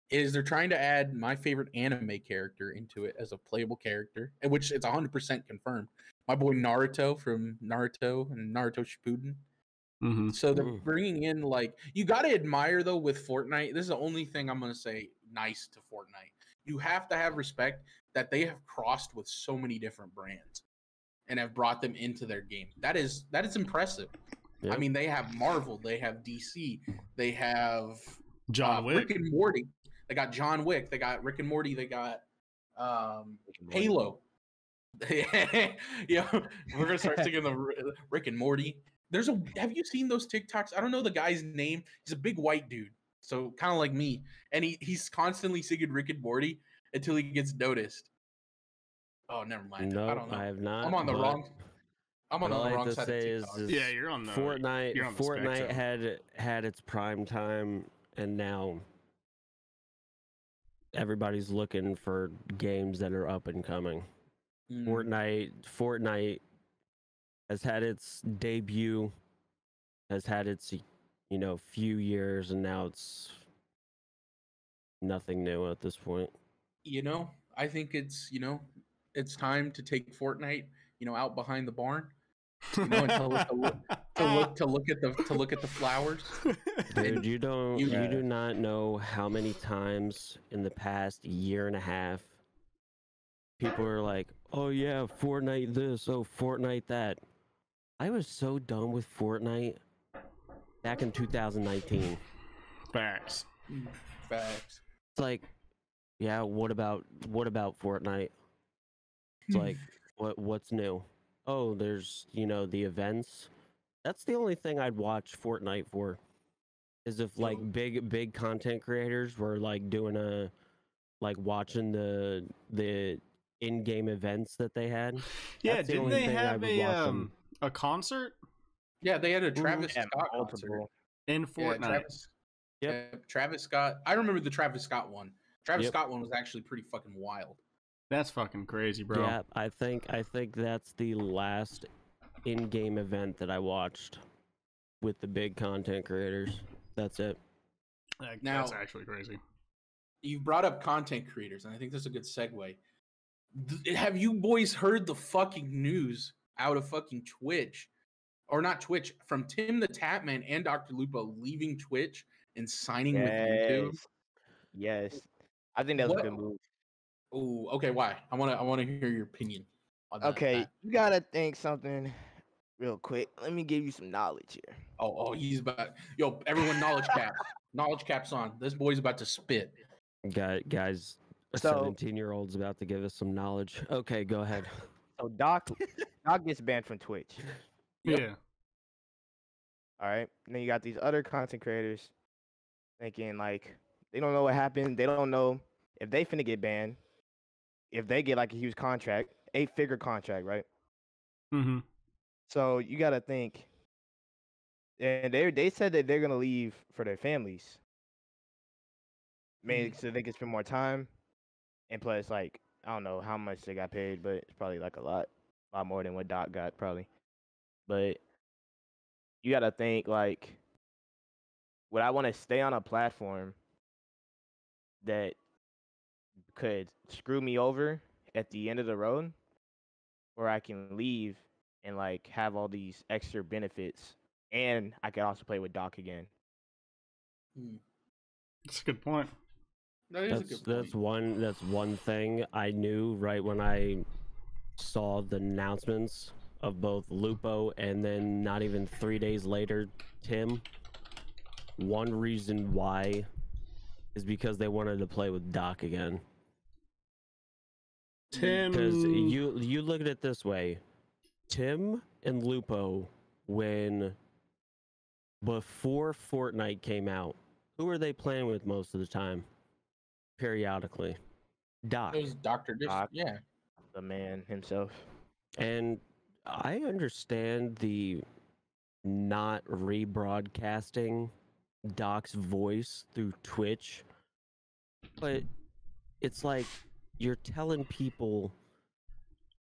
is they're trying to add my favorite anime character into it as a playable character, which it's 100% confirmed. My boy Naruto from Naruto and Naruto Shippuden. hmm So they're bringing in like you got to admire though with Fortnite. This is the only thing I'm gonna say nice to Fortnite. You have to have respect that they have crossed with so many different brands and have brought them into their game. That is that is impressive. I mean, they have Marvel, they have DC, they have John uh, Wick. Rick and Morty. They got John Wick. They got Rick and Morty. They got um, Morty. Halo. yeah, we're gonna start singing the Rick and Morty. There's a. Have you seen those TikToks? I don't know the guy's name. He's a big white dude, so kind of like me, and he he's constantly singing Rick and Morty until he gets noticed. Oh, never mind. no, I don't know. have not. I'm on the wrong. I'm on the wrong side say of is, TikTok. is Yeah, you're on the Fortnite. on the Fortnite spectrum. had had its prime time, and now everybody's looking for games that are up and coming. Mm. Fortnite. Fortnite has had its debut, has had its you know few years, and now it's nothing new at this point. you know, I think it's you know, it's time to take Fortnite, you know, out behind the barn, you know, and to look, to look, to look to look at the to look at the flowers. Dude, you don't you- you, do not know how many times in the past year and a half people are like, "Oh yeah, Fortnite this, oh Fortnite that." I was so done with Fortnite back in 2019. Facts. Facts. It's like, yeah, what about what about Fortnite? It's like, what what's new? Oh, there's you know the events. That's the only thing I'd watch Fortnite for. Is if like big big content creators were like doing a like watching the the in-game events that they had. Yeah, That's didn't only they have a um a concert yeah, they had a Travis Yeah, Scott concert. multiple. in Yeah, Fortnite? Travis, Yep. yeah, Travis Scott. I remember the Travis Scott one. Travis Yep. Scott one was actually pretty fucking wild. That's fucking crazy, bro. Yeah, I think I think that's the last in-game event that I watched with the big content creators. That's it. Now- that's actually crazy. You brought up content creators, and I think that's a good segue. Th- Have you boys heard the fucking news out of fucking Twitch? Or not Twitch, from Tim the Tatman and Dr. Lupo leaving Twitch and signing with YouTube? Yes. Yes. I think that was What- a good move. Oh, okay. Why? I want to. I want to hear your opinion. On that, Okay, that. you gotta think something real quick. Let me give you some knowledge here. Oh, oh, he's about. Yo, everyone, knowledge caps. knowledge caps on. This boy's about to spit. Guy, guys, a So- 17 year old's about to give us some knowledge. Okay, go ahead. So Doc Doc gets banned from Twitch. Yep. Yeah. All right. And then you got these other content creators thinking like they don't know what happened. They don't know if they finna get banned. If they get like a huge contract, eight figure contract, right? Mm-hmm. So you gotta think. And they they said that they're gonna leave for their families. Maybe so they can spend more time. And plus like I don't know how much they got paid, but it's probably like a lot. A lot more than what Doc got probably. But you gotta think like would I wanna stay on a platform that could screw me over at the end of the road? Or I can leave and like have all these extra benefits and I can also play with Doc again. Hmm. That's a good point. That is a That's good that's one that's one thing I knew right when I saw the announcements of both Lupo and then not even three days later, Tim. One reason why is because they wanted to play with Doc again. Tim. Because you you look at it this way, Tim and Lupo, when before Fortnite came out, who were they playing with most of the time? Periodically, Doc. It was Doctor Dish. Doc. Yeah. The man himself. And I understand the not rebroadcasting Doc's voice through Twitch, but it's like you're telling people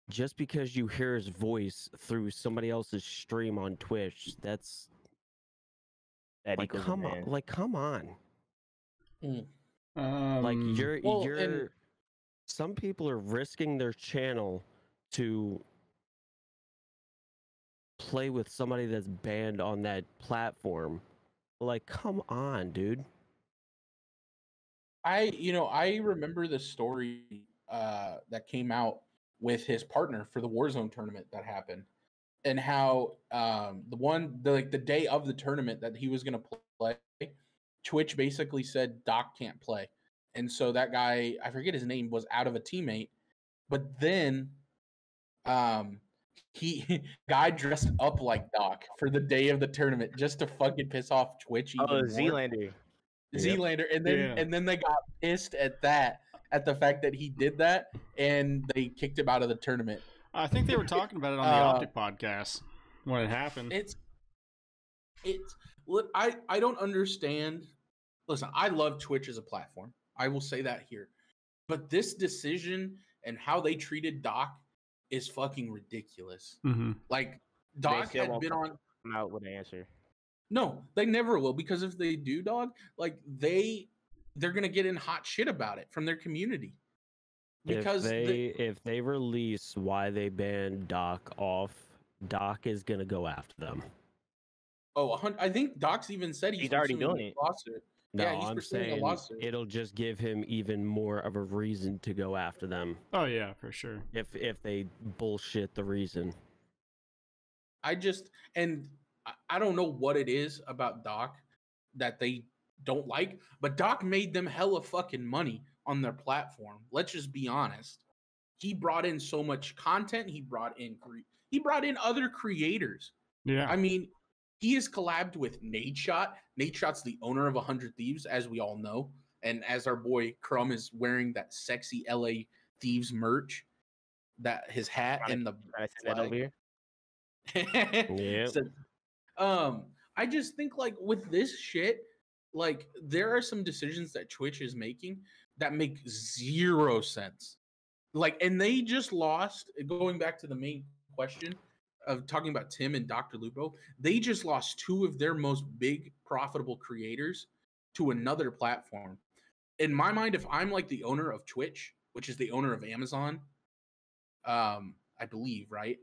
just because you hear his voice through somebody else's stream on Twitch, that's That like equals a come on, like come on. Hmm. Um, like you're well, you're some people are risking their channel to play with somebody that's banned on that platform. Like come on dude. I, you know, I remember the story uh, that came out with his partner for the Warzone tournament that happened, and how um, the one, the, like the day of the tournament that he was going to play, Twitch basically said Doc can't play, and so that guy, I forget his name, was out of a teammate. But then, um, he guy dressed up like Doc for the day of the tournament just to fucking piss off Twitch. Oh, even more. Zlaner. Zlaner, and then Yeah. and then they got pissed at that, at the fact that he did that, and they kicked him out of the tournament. I think they were talking about it on the Uh, Optic podcast when it happened. It's it's look, I I don't understand. Listen, I love Twitch as a platform. I will say that here, but this decision and how they treated Doc is fucking ridiculous. hmm Like Doc still had won't been on. Come out with an answer. No, they never will because if they do, dog, like they they're gonna get in hot shit about it from their community. Because if the- they if they release why they banned Doc off, Doc is gonna go after them. oh, I think Doc's even said he's, He's already doing it. Lawsuit. No, Yeah, I'm saying it'll just give him even more of a reason to go after them Oh yeah, for sure. if if they bullshit the reason. I just and I, I don't know what it is about Doc that they don't like, but Doc made them hella fucking money on their platform. Let's just be honest. He brought in so much content. He brought in cre- he brought in other creators. Yeah. I mean, he has collabed with Nadeshot. Nade Shot's the owner of 100 Thieves, as we all know. And as our boy Krum is wearing that sexy LA Thieves merch, that his hat and the to that over here. Yep. So, um, I just think like with this shit, like there are some decisions that Twitch is making that make zero sense. Like, and they just lost. Going back to the main question of talking about Tim and Dr. Lupo, they just lost two of their most big profitable creators to another platform. In my mind, if I'm like the owner of Twitch, which is the owner of Amazon, um, I believe, right?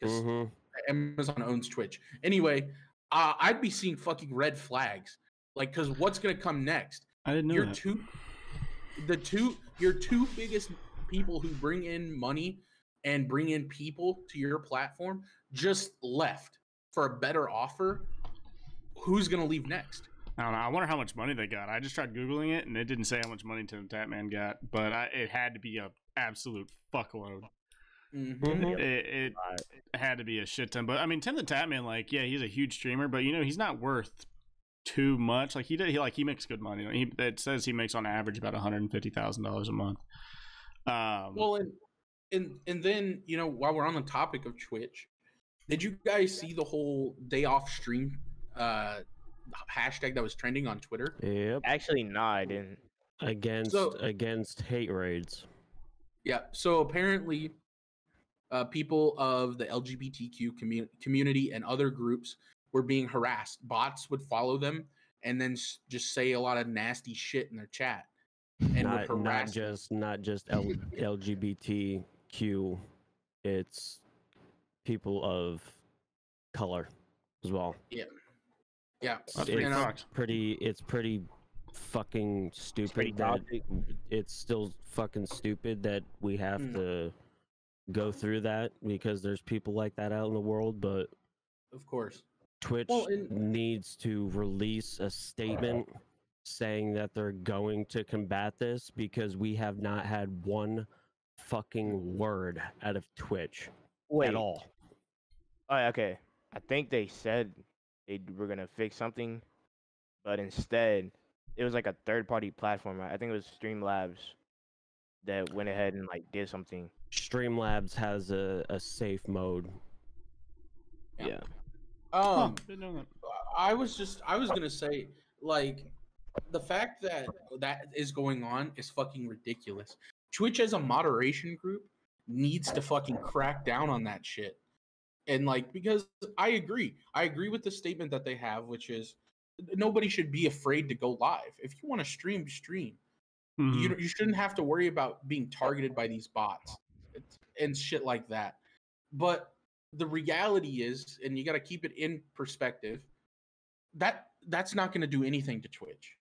'Cause Mhm. Amazon owns Twitch. Anyway, uh, I'd be seeing fucking red flags. Like, because what's gonna come next? I didn't know Your that. two, the two, your two biggest people who bring in money and bring in people to your platform just left for a better offer. Who's gonna leave next? I don't know. I wonder how much money they got. I just tried googling it, and it didn't say how much money Tim Tatman got, but I, it had to be a absolute fuckload. Mhm. Mhm. It, it had to be a shit ton. But I mean, Tim the Tatman, like, yeah, he's a huge streamer, but you know, he's not worth too much. Like he did, he like he makes good money. He it says he makes on average about one hundred and fifty thousand dollars a month. Um, Well, and and and then you know, while we're on the topic of Twitch, did you guys see the whole day off stream uh hashtag that was trending on Twitter? Yep. Actually, no, I didn't. Against So- against hate raids. Yeah. So apparently, uh, people of the LGBTQ commu- community and other groups were being harassed. Bots would follow them and then s- just say a lot of nasty shit in their chat. And not, would not harass them. just not just L- LGBTQ. It's people of color as well. Yeah. that's It's pretty and, uh, pretty it's pretty fucking stupid pretty that toxic. it's still fucking stupid that we have Mm. to go through that because there's people like that out in the world but Of course. twitch Well, and- needs to release a statement saying that they're going to combat this because we have not had one fucking word out of twitch Wait. at all Oh, okay. I think they said they were gonna fix something, but instead, it was like a third-party platform. I think it was Streamlabs that went ahead and like did something. streamlabs has a, a safe mode Yeah. yeah Um, didn't know that. I was just I was gonna say like the fact that that is going on is fucking ridiculous. Twitch as a moderation group needs to fucking crack down on that shit. And like because I agree. I agree with the statement that they have which is nobody should be afraid to go live. If you want to stream, stream. Mhm. You you shouldn't have to worry about being targeted by these bots and shit like that. But the reality is, and you got to keep it in perspective, that that's not going to do anything to Twitch.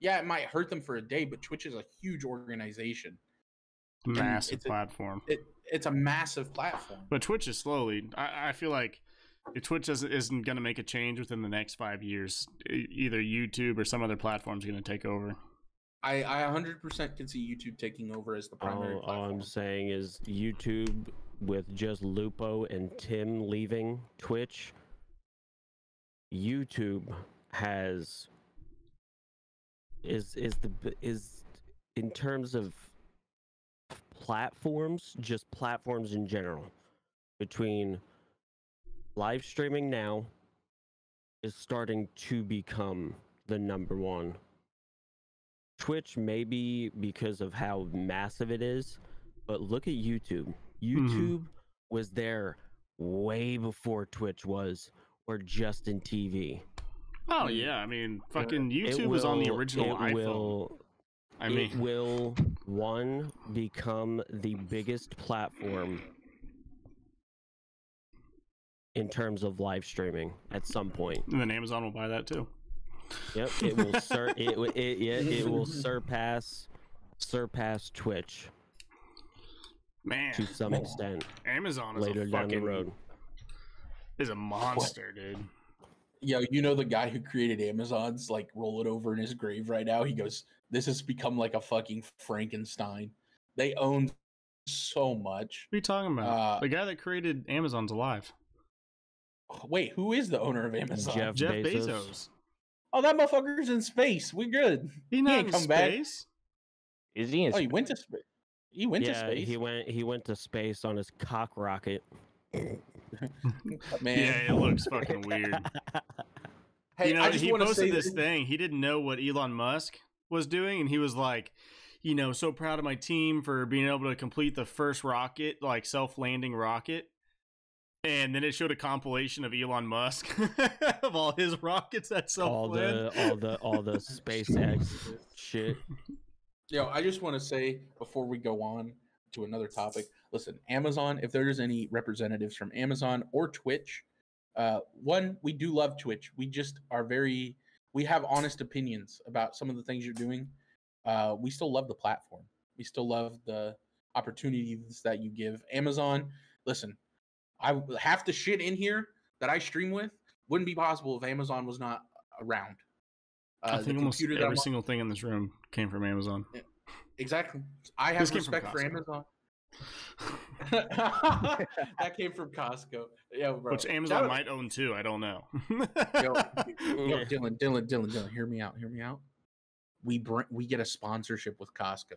Yeah, it might hurt them for a day, but Twitch is a huge organization. massive it's a- platform. It it's a massive platform. But Twitch is slowly. I, I feel like if Twitch doesn't, isn't going to make a change within the next five years, either YouTube or some other platform is going to take over. I I 100% can see YouTube taking over as the primary All, all. I'm saying is YouTube with just Lupo and Tim leaving Twitch. YouTube has is is the is in terms of platforms, just platforms in general. Between live streaming now is starting to become the number one. Twitch maybe because of how massive it is, but look at YouTube. Mm-hmm. YouTube was there way before Twitch was, or just in TV. Oh yeah, I mean, fucking YouTube was on the original it iPhone. Will, I it will one become the biggest platform in terms of live streaming at some point. and then Amazon will buy that too. Yep, it will sur- it, it, yeah, it will surpass surpass Twitch Man, to some extent Amazon is later a down the road. is a monster, dude. Yo, you know the guy who created Amazon's like roll it over in his grave right now. He goes, "This has become like a fucking Frankenstein. They own so much." What are you talking about? Uh, the guy that created Amazon's alive. Wait, who is the owner of Amazon? Jeff Jeff Bezos. Bezos. Oh, that motherfucker's in space. We good. He not ain't in come back. space. Is he in Oh, he went to space. He went to space. he went he went to space on his cock rocket. Man, Yeah, it looks fucking weird. hey, you know, I just he want to posted say this thing. He didn't know what Elon Musk was doing, and he was like, you know, so proud of my team for being able to complete the first rocket, like self-landing rocket. And then it showed a compilation of Elon Musk of all his rockets that all self-land. the all the all the SpaceX shit. Yo, I just want to say before we go on to another topic, listen, Amazon, if there's any representatives from Amazon or Twitch, uh, one, we do love Twitch. We just are very, we have honest opinions about some of the things you're doing. Uh, we still love the platform. We still love the opportunities that you give. Amazon, listen, I half the shit in here that I stream with wouldn't be possible if Amazon was not around. Uh, I the think almost computer every single thing in this room came from Amazon. Exactly. I have respect for Amazon. that came from Costco. Yeah, bro. Which Shout Amazon out- might own too. I don't know. Yo, yo, Dylan, Dylan, Dylan, Dylan. Hear me out. Hear me out. We bring, we get a sponsorship with Costco.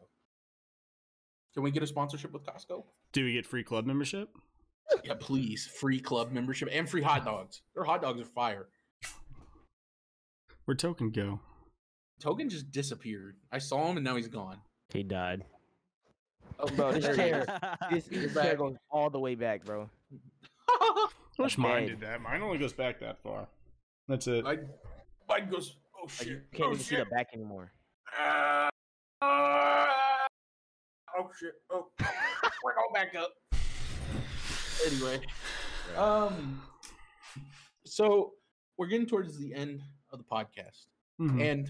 Can we get a sponsorship with Costco? Do we get free club membership? Yeah, please. Free club membership and free hot dogs. Their hot dogs are fire. Where'd Token go? Token just disappeared. I saw him and now he's gone. He died. Oh, bro, this There chair, this, You're this chair goes all the way back, bro. I wish mine did that. Mine only goes back that far. That's it. Mine, mine goes. Oh shit! Like, shit! you can't oh even see the back anymore. Ah, ah, oh shit! Oh, we're going back up. Anyway, um, so we're getting towards the end of the podcast, Mhm. and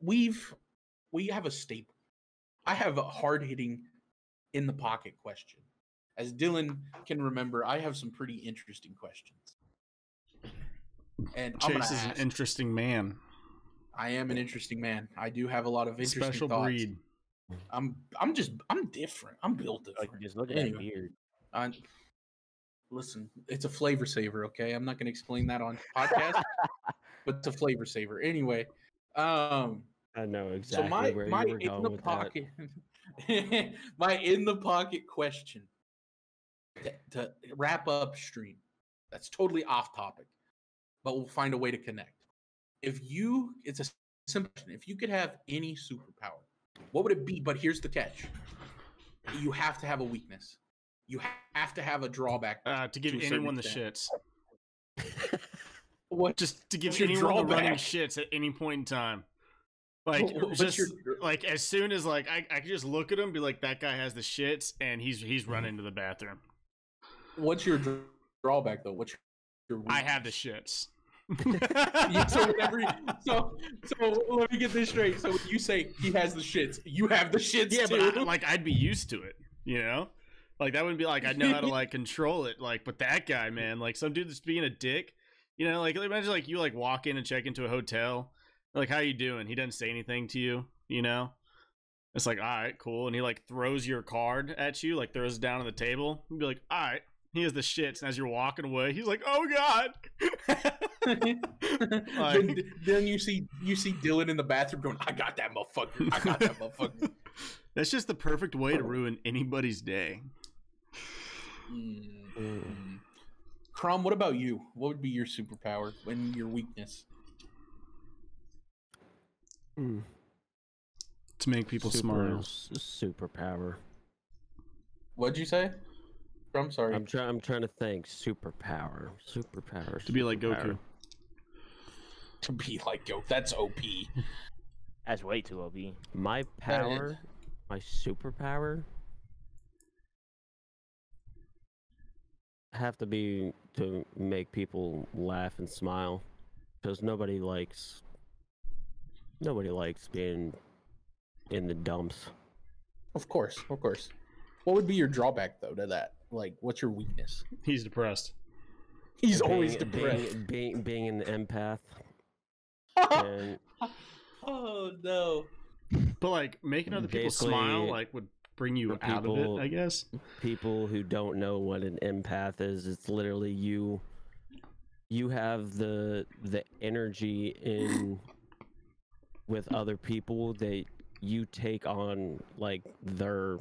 we've we have a staple. I have a hard hitting in the pocket question. As Dylan can remember, I have some pretty interesting questions. And I'm Chase is an interesting man. I am an interesting man. I do have a lot of interesting Special thoughts. breed. I'm I'm just I'm different. I'm built Like, different. just look at that Anyway. beard. I, listen, it's a flavor saver, okay? I'm not gonna explain that on podcast, but it's a flavor saver. Anyway, um I know exactly so my where my you were in going the with that. pocket my in the pocket question to, to wrap up stream. That's totally off topic, but we'll find a way to connect. If you, it's a simple question. If you could have any superpower, what would it be? But here's the catch: you have to have a weakness. You have to have a drawback. Uh, to give To a certain anyone the shits. What? Just to give What's your anyone the running shits at any point in time. Like what's just your- like as soon as like I, I could just look at him, be like, that guy has the shits, and he's he's Mm-hmm. running to the bathroom. What's your drawback though? What's your? I have the shits. You- so whenever you- so so let me get this straight. So you say he has the shits, you have the shits yeah, too. but I, like I'd be used to it, you know. Like that wouldn't be like I'd know how to like control it. Like, but that guy, man, like some dude that's being a dick, you know. Like imagine like you like walk in and check into a hotel, like how you doing? He doesn't say anything to you, you know. It's like, all right, cool. And he like throws your card at you, like throws it down on the table. You'd be like, all right. He has the shits, and as you're walking away, he's like, "Oh God!" then, then you see you see Dylan in the bathroom going, "I got that motherfucker! I got that motherfucker!" That's just the perfect way to ruin anybody's day. Mm. Krum, what about you? What would be your superpower and your weakness? Mm, To make people super- smile. s- Superpower. What'd you say? I'm sorry. I'm trying. I'm trying to think. Superpower. Superpower. To be like superpower. Goku. to be like, Goku. that's OP. That's way too OP. My power. My superpower. Have to be to make people laugh and smile, because nobody likes. Nobody likes being in the dumps. Of course, of course. What would be your drawback though to that? Like, what's your weakness? He's depressed. He's always Being- depressed. Being, being being an empath. and oh no. But like making other people smile, like would bring you for out of it. I guess. people who don't know what an empath is it's literally you you have the the energy in with other people that you take on like their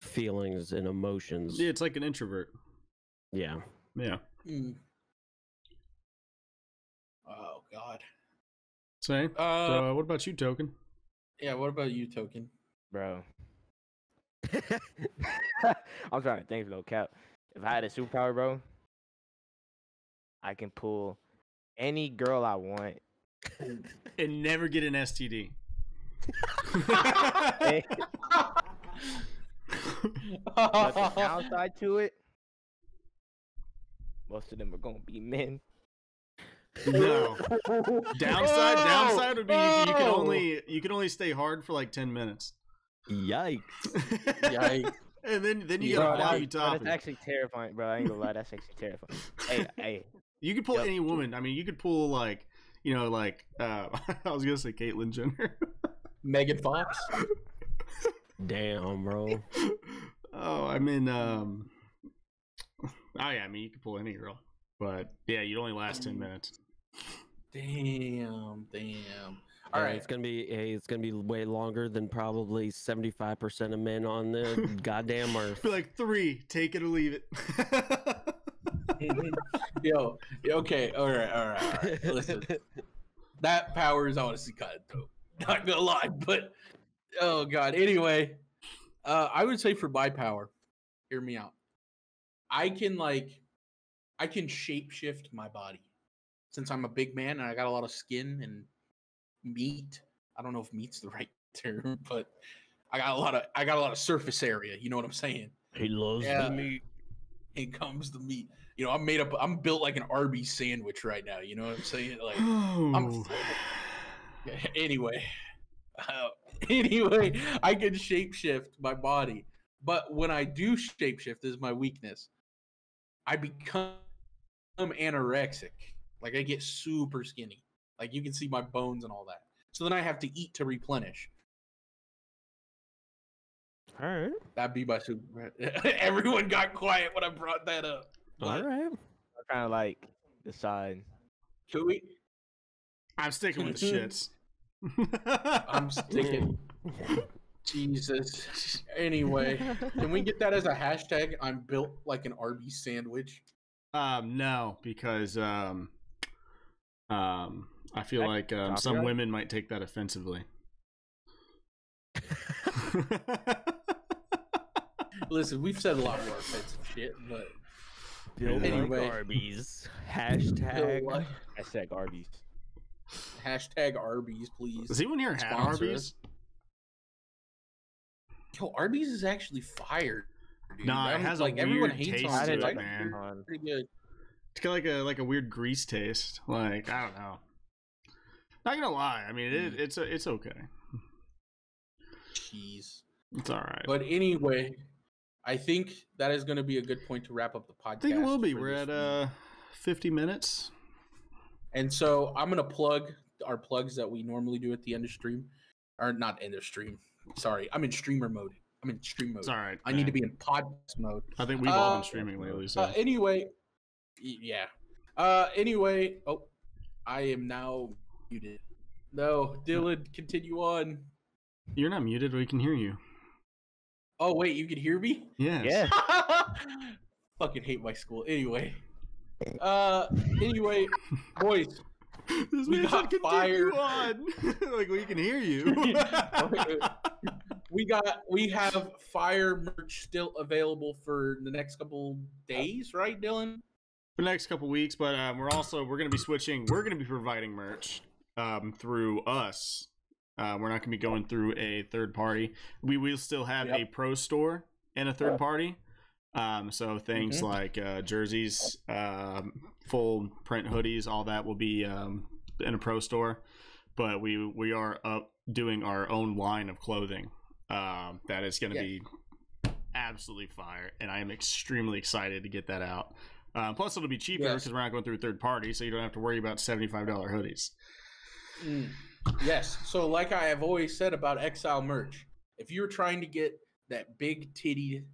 feelings and emotions Yeah, it's like an introvert. yeah Yeah. Mm. Oh god. Say. Uh, so, uh, what about you, Token? yeah. What about you, Token? Bro. I'm trying to think, no cap. If I had a superpower, bro, I can pull any girl I want. And never get an STD. Hey, but the downside to it, most of them are gonna be men. no. Downside. Downside would be you, you can Oh! only you can only stay hard for like ten minutes. yikes Yikes. and then then you Yeah, gotta fly you top. that's actually terrifying, bro. I ain't gonna lie, that's actually terrifying. hey, hey, You could pull Yep. any woman. I mean, you could pull like you know like uh, I was gonna say Caitlyn Jenner. Megan Fox. damn bro oh, I mean, um, oh yeah, I mean you could pull any girl, but yeah, you'd only last ten minutes. Damn. Damn. All right. Right. it's gonna be hey, it's gonna be way longer than probably 75% of men on the goddamn earth Be like three, take it or leave it. Yo. Okay. All right. All right. All right. Listen. that power is honestly kind of dope. Not gonna lie, but oh god. Anyway, uh, I would say for my power, hear me out. I can like, I can shapeshift my body, since I'm a big man and I got a lot of skin and meat. I don't know if meat's the right term, but I got a lot of I got a lot of surface area. You know what I'm saying? he loves Yeah. the meat Here comes the meat. You know, I'm made up. I'm built like an Arby's sandwich right now. You know what I'm saying? Like, oh. anyway, uh, anyway, I can shapeshift my body, but when I do shapeshift, is my weakness. I become anorexic. Like I get super skinny. Like you can see my bones and all that. So then I have to eat to replenish. All right That'd be my super. Everyone got quiet when I brought that up. all But right I'm trying to like decide. Should we? I'm sticking with the shits. I'm sticking. Jesus. Anyway, can we get that as a hashtag? I'm built like an Arby's sandwich. Um, no, because um, um, I feel That like um, some women might take that offensively. Listen, we've said a lot more offensive shit, but Bill Anyway. like Arby's. Hashtag Hashtag. Hashtag Arby's. hashtag Arby's, please. Does anyone here had Sponsor Arby's? Yo, Arby's is actually fired. dude. Nah, it I'm- has a like everyone weird hates taste on to it. it, Like, man. Pretty good. It's got like a like a weird grease taste. Like I don't know. Not gonna lie. I mean, it, hmm. it's a, it's okay. Jeez. It's all right. But anyway, I think that is going to be a good point to wrap up the podcast. I think it will be. We're at uh 50 minutes. And so I'm gonna plug our plugs that we normally do at the end of stream, or not end of stream, Sorry, I'm in streamer mode. I'm in stream mode. It's all right. I need to be in podcast mode. I think we've all Uh, been streaming lately, so Uh, anyway, yeah. Uh, anyway, oh, I am now muted. No, Dylan, continue on. you're not muted. We can hear you. Oh wait, you can hear me? Yes. Yeah. Fucking hate my school. Anyway, uh, anyway, boys, This We got said fired. on. like we can hear you. we got we have fire merch still available for the next couple days, right, Dylan? for the next couple weeks, but um, we're also we're going to be switching. We're going to be providing merch um, through us. Uh, we're not going to be going through a third party. We will still have a pro store and a third party. Um, so things Mhm. like uh, jerseys, um, full print hoodies, all that will be um, in a pro store. But we we are up doing our own line of clothing um, that is going to Yes. be absolutely fire, and I am extremely excited to get that out. Uh, plus, it'll be cheaper Yes. because we're not going through a third party, so you don't have to worry about seventy-five dollar hoodies. Mm. Yes. So, like I have always said about Exile merch, if you're trying to get that big titty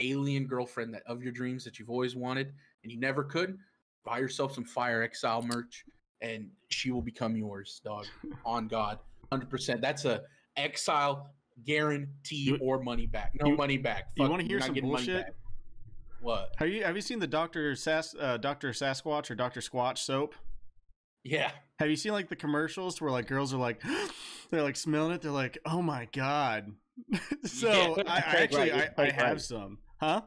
alien girlfriend that of your dreams that you've always wanted and you never could, buy yourself some Fire Exile merch, and she will become yours, dog. On God, hundred percent. That's a Exile guarantee You- or money back. No you- money back. you wanna hear some bullshit? What? Have you have you seen the Doctor Sas uh, Doctor Sasquatch or Doctor Squatch soap? Yeah. Have you seen like the commercials where like girls are like they're like smelling it? They're like, oh my god. so Yeah. I, I actually right, I, I have right. some, huh?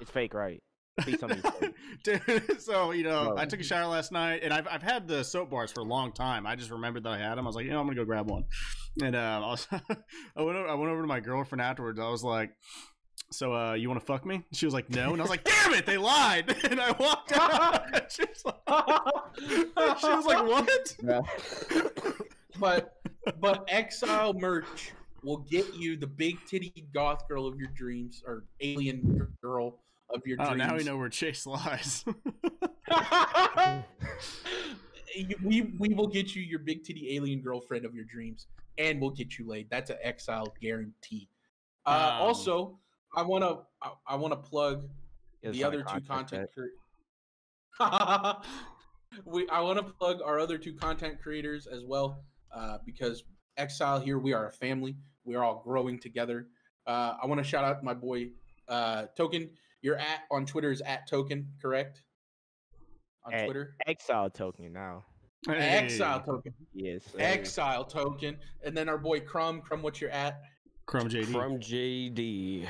It's fake, right? Please tell me fake. Dude, so you know, Bro. I took a shower last night, and I've I've had the soap bars for a long time. I just remembered that I had them. I was like, you know, I'm gonna go grab one, and uh, I, was, I went over, I went over to my girlfriend afterwards. I was like, so uh, you want to fuck me? She was like, no, and I was like, damn it, they lied, and I walked out. she, was like, she was like, what? but but exile merch will get you the big titty goth girl of your dreams or alien girl of your Oh, dreams. now we know where Chase lies. We we will get you your big titty alien girlfriend of your dreams, and we'll get you laid. That's an exile guarantee. Uh, Um, also, I want to I, I want to plug It's the other two content content cre- we I want to plug our other two content creators as well uh, because Exile here we are a family. We are all growing together. Uh, I want to shout out my boy uh, Token. Your at on Twitter is at Token, correct? On At- Twitter, Exile token now. Hey. Exile Token, Yes. sir. Exile Token, and then our boy Krum. Krum, what's your at? Krum JD. Krum JD.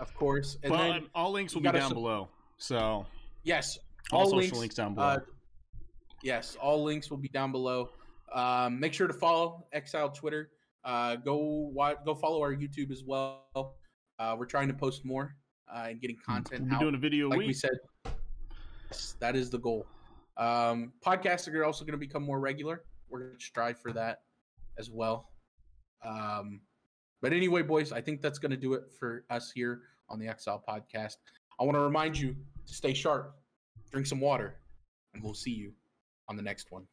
Of course, and well, then um, all links will be down sub- below. So yes, all, all social links, links, down below. Uh, yes, all links will be down below. Um, make sure to follow Exile Twitter. Uh, go go follow our YouTube as well. Uh, we're trying to post more uh, and getting content we'll be out. doing a video a like week. we said, yes, that is the goal. Um, podcasts are also going to become more regular. We're going to strive for that as well. Um, but anyway, boys, I think that's going to do it for us here on the Exile podcast. I want to remind you to stay sharp, drink some water, and we'll see you on the next one.